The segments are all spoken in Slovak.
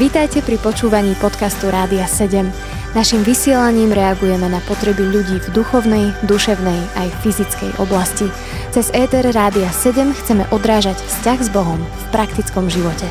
Vítajte pri počúvaní podcastu Rádia 7. Naším vysielaním reagujeme na potreby ľudí v duchovnej, duševnej aj fyzickej oblasti. Cez ETR Rádia 7 chceme odrážať vzťah s Bohom v praktickom živote.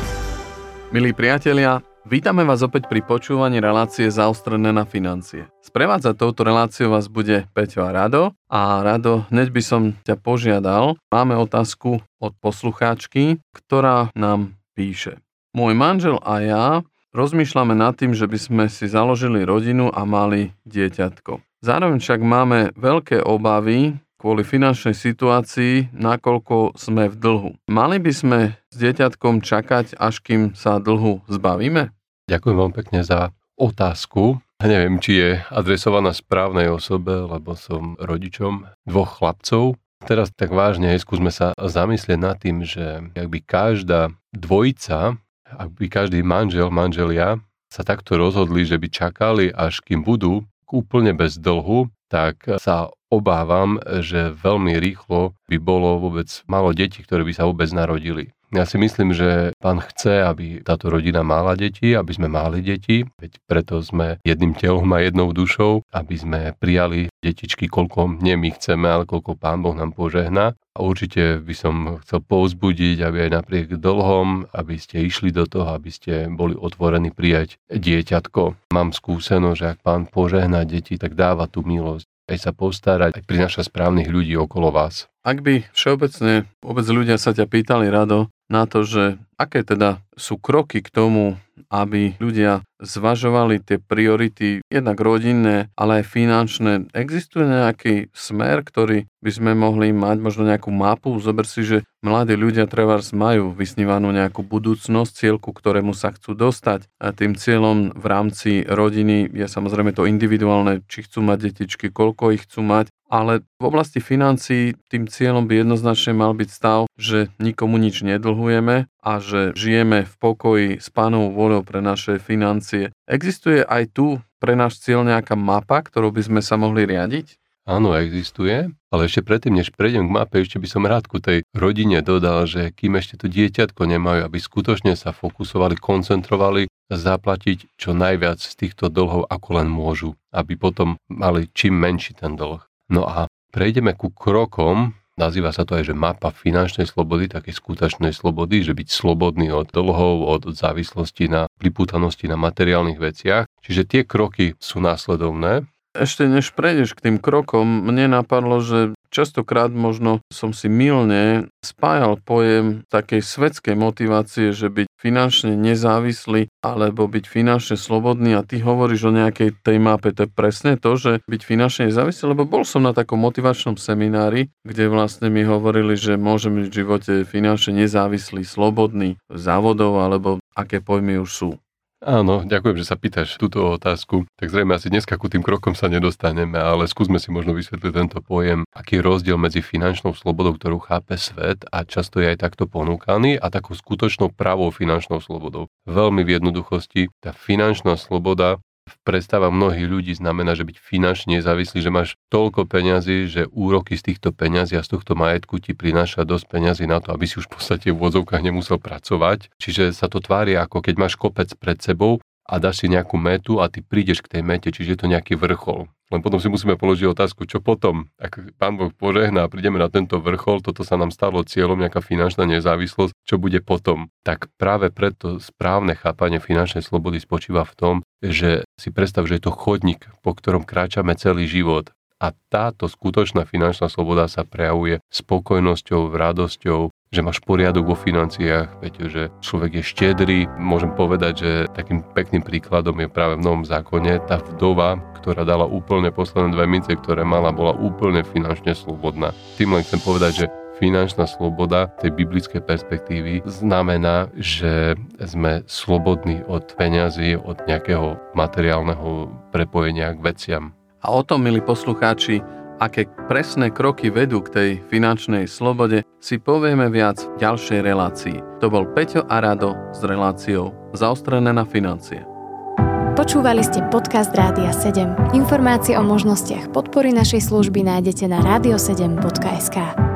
Milí priatelia, vítame vás opäť pri počúvaní relácie Zaostrené na financie. Sprevádzať touto reláciou vás bude Peťo a Rado. A Rado, hneď by som ťa požiadal, máme otázku od poslucháčky, ktorá nám píše. Môj manžel a ja rozmýšľame nad tým, že by sme si založili rodinu a mali dieťatko. Zároveň však máme veľké obavy kvôli finančnej situácii, nakoľko sme v dlhu. Mali by sme s dieťatkom čakať, až kým sa dlhu zbavíme? Ďakujem vám pekne za otázku. Neviem, či je adresovaná správnej osobe, lebo som rodičom dvoch chlapcov. Teraz tak vážne, skúsme sa zamyslieť nad tým, že ak by každá dvojica ak by každý manžel, manželia sa takto rozhodli, že by čakali, až kým budú úplne bez dlhu, tak sa obávam, že veľmi rýchlo by bolo vôbec malo detí, ktoré by sa vôbec narodili. Ja si myslím, že pán chce, aby táto rodina mala deti, aby sme mali deti, veď preto sme jedným telom a jednou dušou, aby sme prijali detičky, koľko nie my chceme, ale koľko pán Boh nám požehná. A určite by som chcel povzbudiť, aby aj napriek dlhom, aby ste išli do toho, aby ste boli otvorení prijať dieťatko. Mám skúsenosť, že ak pán požehná deti, tak dáva tú milosť aj sa postarať, aj prináša správnych ľudí okolo vás. Ak by všeobecne vôbec ľudia sa ťa pýtali rado na to, že aké teda sú kroky k tomu, aby ľudia zvažovali tie priority, jednak rodinné, ale aj finančné. Existuje nejaký smer, ktorý by sme mohli mať, možno nejakú mapu? Zober si, že mladí ľudia trebárs majú vysnívanú nejakú budúcnosť, cieľku, ktorému sa chcú dostať. A tým cieľom v rámci rodiny je samozrejme to individuálne, či chcú mať detičky, koľko ich chcú mať, ale v oblasti financií tým cieľom by jednoznačne mal byť stav, že nikomu nič nedlhujeme a že žijeme v pokoji s pánovou voľou pre naše financie. Existuje aj tu pre náš cieľ nejaká mapa, ktorou by sme sa mohli riadiť? Áno, existuje, ale ešte predtým, než prejdem k mape, ešte by som rád ku tej rodine dodal, že kým ešte to dieťatko nemajú, aby skutočne sa fokusovali, koncentrovali, zaplatiť čo najviac z týchto dlhov, ako len môžu, aby potom mali čím menší ten dlh. No a prejdeme ku krokom, nazýva sa to aj, že mapa finančnej slobody, takej skutočnej slobody, že byť slobodný od dlhov, od závislosti na priputanosti na materiálnych veciach. Čiže tie kroky sú následovné. Ešte než prejdeš k tým krokom, mne napadlo, že Častokrát možno som si milne spájal pojem takej svetskej motivácie, že byť finančne nezávislý alebo byť finančne slobodný a ty hovoríš o nejakej tej mape, to je presne to, že byť finančne nezávislý, lebo bol som na takom motivačnom seminári, kde vlastne mi hovorili, že môžem byť v živote finančne nezávislý, slobodný, závodov alebo aké pojmy už sú. Áno, ďakujem, že sa pýtaš túto otázku. Tak zrejme asi dneska ku tým krokom sa nedostaneme, ale skúsme si možno vysvetliť tento pojem, aký je rozdiel medzi finančnou slobodou, ktorú chápe svet a často je aj takto ponúkaný a takou skutočnou pravou finančnou slobodou. Veľmi v jednoduchosti, tá finančná sloboda predstava mnohých ľudí znamená, že byť finančne nezávislý, že máš toľko peňazí, že úroky z týchto peňazí a z tohto majetku ti prináša dosť peňazí na to, aby si už v podstate v vozovkách nemusel pracovať. Čiže sa to tvári ako keď máš kopec pred sebou a dáš si nejakú metu a ty prídeš k tej mete, čiže je to nejaký vrchol. Len potom si musíme položiť otázku, čo potom, ak pán Boh požehná a prídeme na tento vrchol, toto sa nám stalo cieľom, nejaká finančná nezávislosť, čo bude potom. Tak práve preto správne chápanie finančnej slobody spočíva v tom, že si predstav, že je to chodník, po ktorom kráčame celý život. A táto skutočná finančná sloboda sa prejavuje spokojnosťou, radosťou, že máš poriadok vo financiách, viete, že človek je štedrý. Môžem povedať, že takým pekným príkladom je práve v Novom zákone tá vdova, ktorá dala úplne posledné dve mince, ktoré mala, bola úplne finančne slobodná. Tým len chcem povedať, že finančná sloboda tej biblické perspektívy znamená, že sme slobodní od peňazí, od nejakého materiálneho prepojenia k veciam. A o tom, milí poslucháči, aké presné kroky vedú k tej finančnej slobode, si povieme viac v ďalšej relácii. To bol Peťo a Rado s reláciou Zaostrené na financie. Počúvali ste podcast Rádia 7. Informácie o možnostiach podpory našej služby nájdete na radio7.sk.